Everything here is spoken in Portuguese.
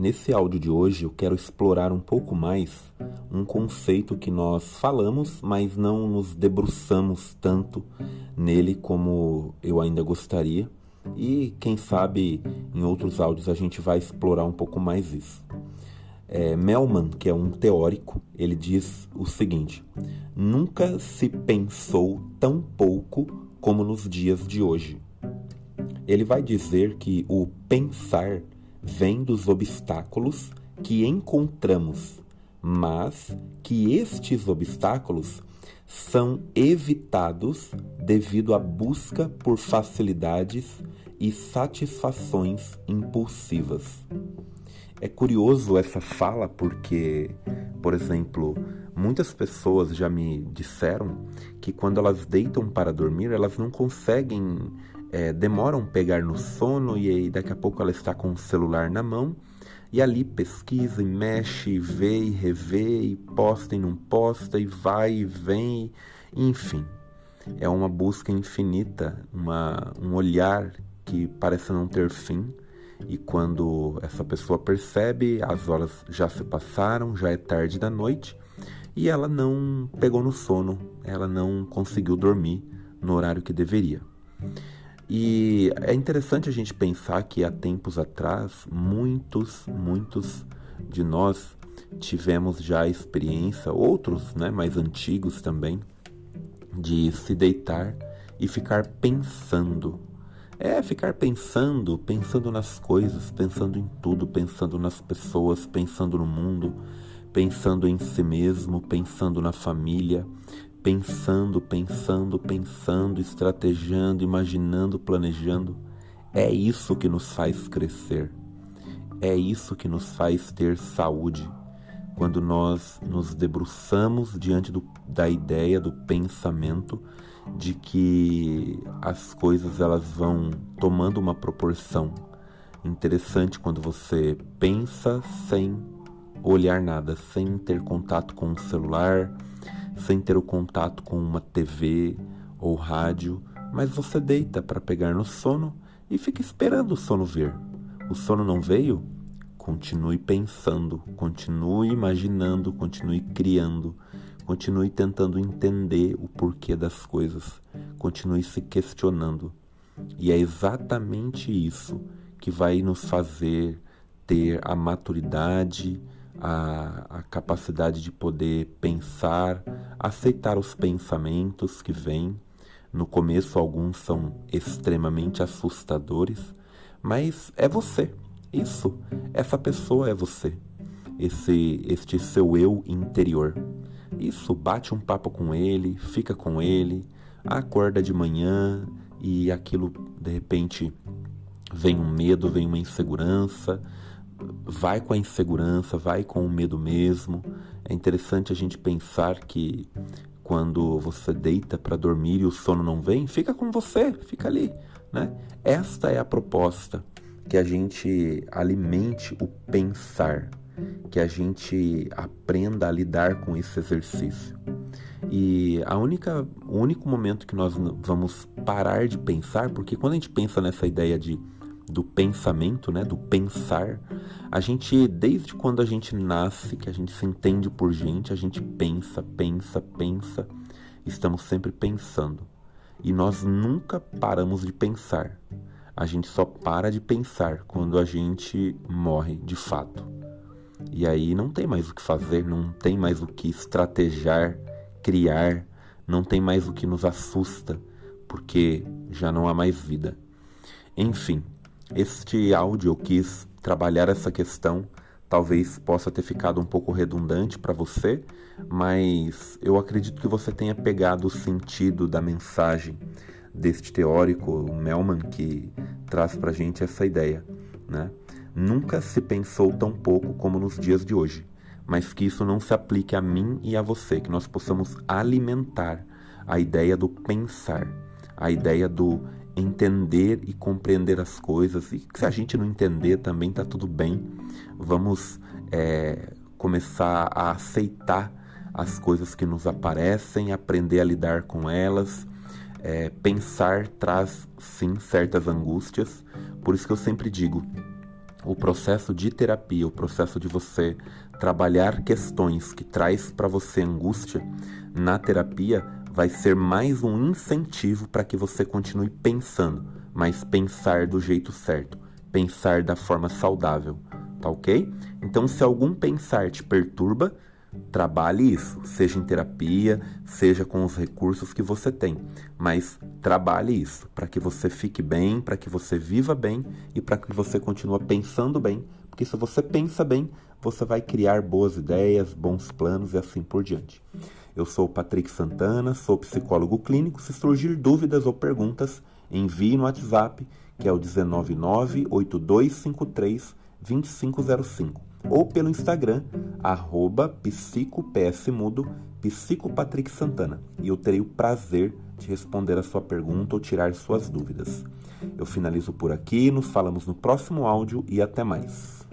Nesse áudio de hoje eu quero explorar um pouco mais um conceito que nós falamos, mas não nos debruçamos tanto nele como eu ainda gostaria. E quem sabe em outros áudios a gente vai explorar um pouco mais isso. É, Melman, que é um teórico, ele diz o seguinte: nunca se pensou tão pouco como nos dias de hoje. Ele vai dizer que o pensar vem dos obstáculos que encontramos, mas que estes obstáculos são evitados devido à busca por facilidades e satisfações impulsivas. É curioso essa fala porque, por exemplo, muitas pessoas já me disseram que quando elas deitam para dormir, elas não conseguem é, demoram pegar no sono e aí daqui a pouco ela está com o celular na mão e ali pesquisa e mexe, e vê e revê e posta e não posta e vai e vem, enfim. É uma busca infinita, uma, um olhar que parece não ter fim. E quando essa pessoa percebe, as horas já se passaram, já é tarde da noite e ela não pegou no sono, ela não conseguiu dormir no horário que deveria. E é interessante a gente pensar que há tempos atrás, muitos, muitos de nós tivemos já a experiência, outros né, mais antigos também, de se deitar e ficar pensando. É, ficar pensando, pensando nas coisas, pensando em tudo, pensando nas pessoas, pensando no mundo, pensando em si mesmo, pensando na família, pensando, pensando, pensando, estrategando, imaginando, planejando. É isso que nos faz crescer. É isso que nos faz ter saúde. Quando nós nos debruçamos diante do, da ideia, do pensamento de que as coisas elas vão tomando uma proporção interessante quando você pensa sem olhar nada, sem ter contato com o celular, sem ter o contato com uma TV ou rádio, mas você deita para pegar no sono e fica esperando o sono vir. O sono não veio? Continue pensando, continue imaginando, continue criando, continue tentando entender o porquê das coisas, continue se questionando. E é exatamente isso que vai nos fazer ter a maturidade, a, a capacidade de poder pensar, aceitar os pensamentos que vêm. No começo, alguns são extremamente assustadores, mas é você. Isso, essa pessoa é você. Esse, este seu eu interior. Isso, bate um papo com ele, fica com ele, acorda de manhã e aquilo de repente vem um medo, vem uma insegurança, vai com a insegurança, vai com o medo mesmo. É interessante a gente pensar que quando você deita para dormir e o sono não vem, fica com você, fica ali, né? Esta é a proposta, que a gente alimente o pensar, que a gente aprenda a lidar com esse exercício. E a única, o único momento que nós vamos parar de pensar, porque quando a gente pensa nessa ideia de do pensamento, né, do pensar. A gente, desde quando a gente nasce, que a gente se entende por gente, a gente pensa, pensa, pensa. Estamos sempre pensando. E nós nunca paramos de pensar. A gente só para de pensar quando a gente morre de fato. E aí não tem mais o que fazer, não tem mais o que estrategiar, criar, não tem mais o que nos assusta, porque já não há mais vida. Enfim, este áudio eu quis trabalhar essa questão, talvez possa ter ficado um pouco redundante para você, mas eu acredito que você tenha pegado o sentido da mensagem deste teórico, Melman, que traz para gente essa ideia. Né? Nunca se pensou tão pouco como nos dias de hoje, mas que isso não se aplique a mim e a você, que nós possamos alimentar a ideia do pensar, a ideia do entender e compreender as coisas. E se a gente não entender também está tudo bem. Vamos é, começar a aceitar as coisas que nos aparecem, aprender a lidar com elas. É, pensar traz sim certas angústias, por isso que eu sempre digo: o processo de terapia, o processo de você trabalhar questões que traz para você angústia na terapia vai ser mais um incentivo para que você continue pensando, mas pensar do jeito certo, pensar da forma saudável, tá ok? Então, se algum pensar te perturba, trabalhe isso, seja em terapia, seja com os recursos que você tem, mas trabalhe isso para que você fique bem, para que você viva bem e para que você continue pensando bem, porque se você pensa bem, você vai criar boas ideias, bons planos e assim por diante. Eu sou Patrick Santana, sou psicólogo clínico. Se surgir dúvidas ou perguntas, envie no WhatsApp, que é o 19982532505, ou pelo Instagram, arroba psicopsmudo, e eu terei o prazer de responder a sua pergunta ou tirar suas dúvidas. Eu finalizo por aqui, nos falamos no próximo áudio e até mais.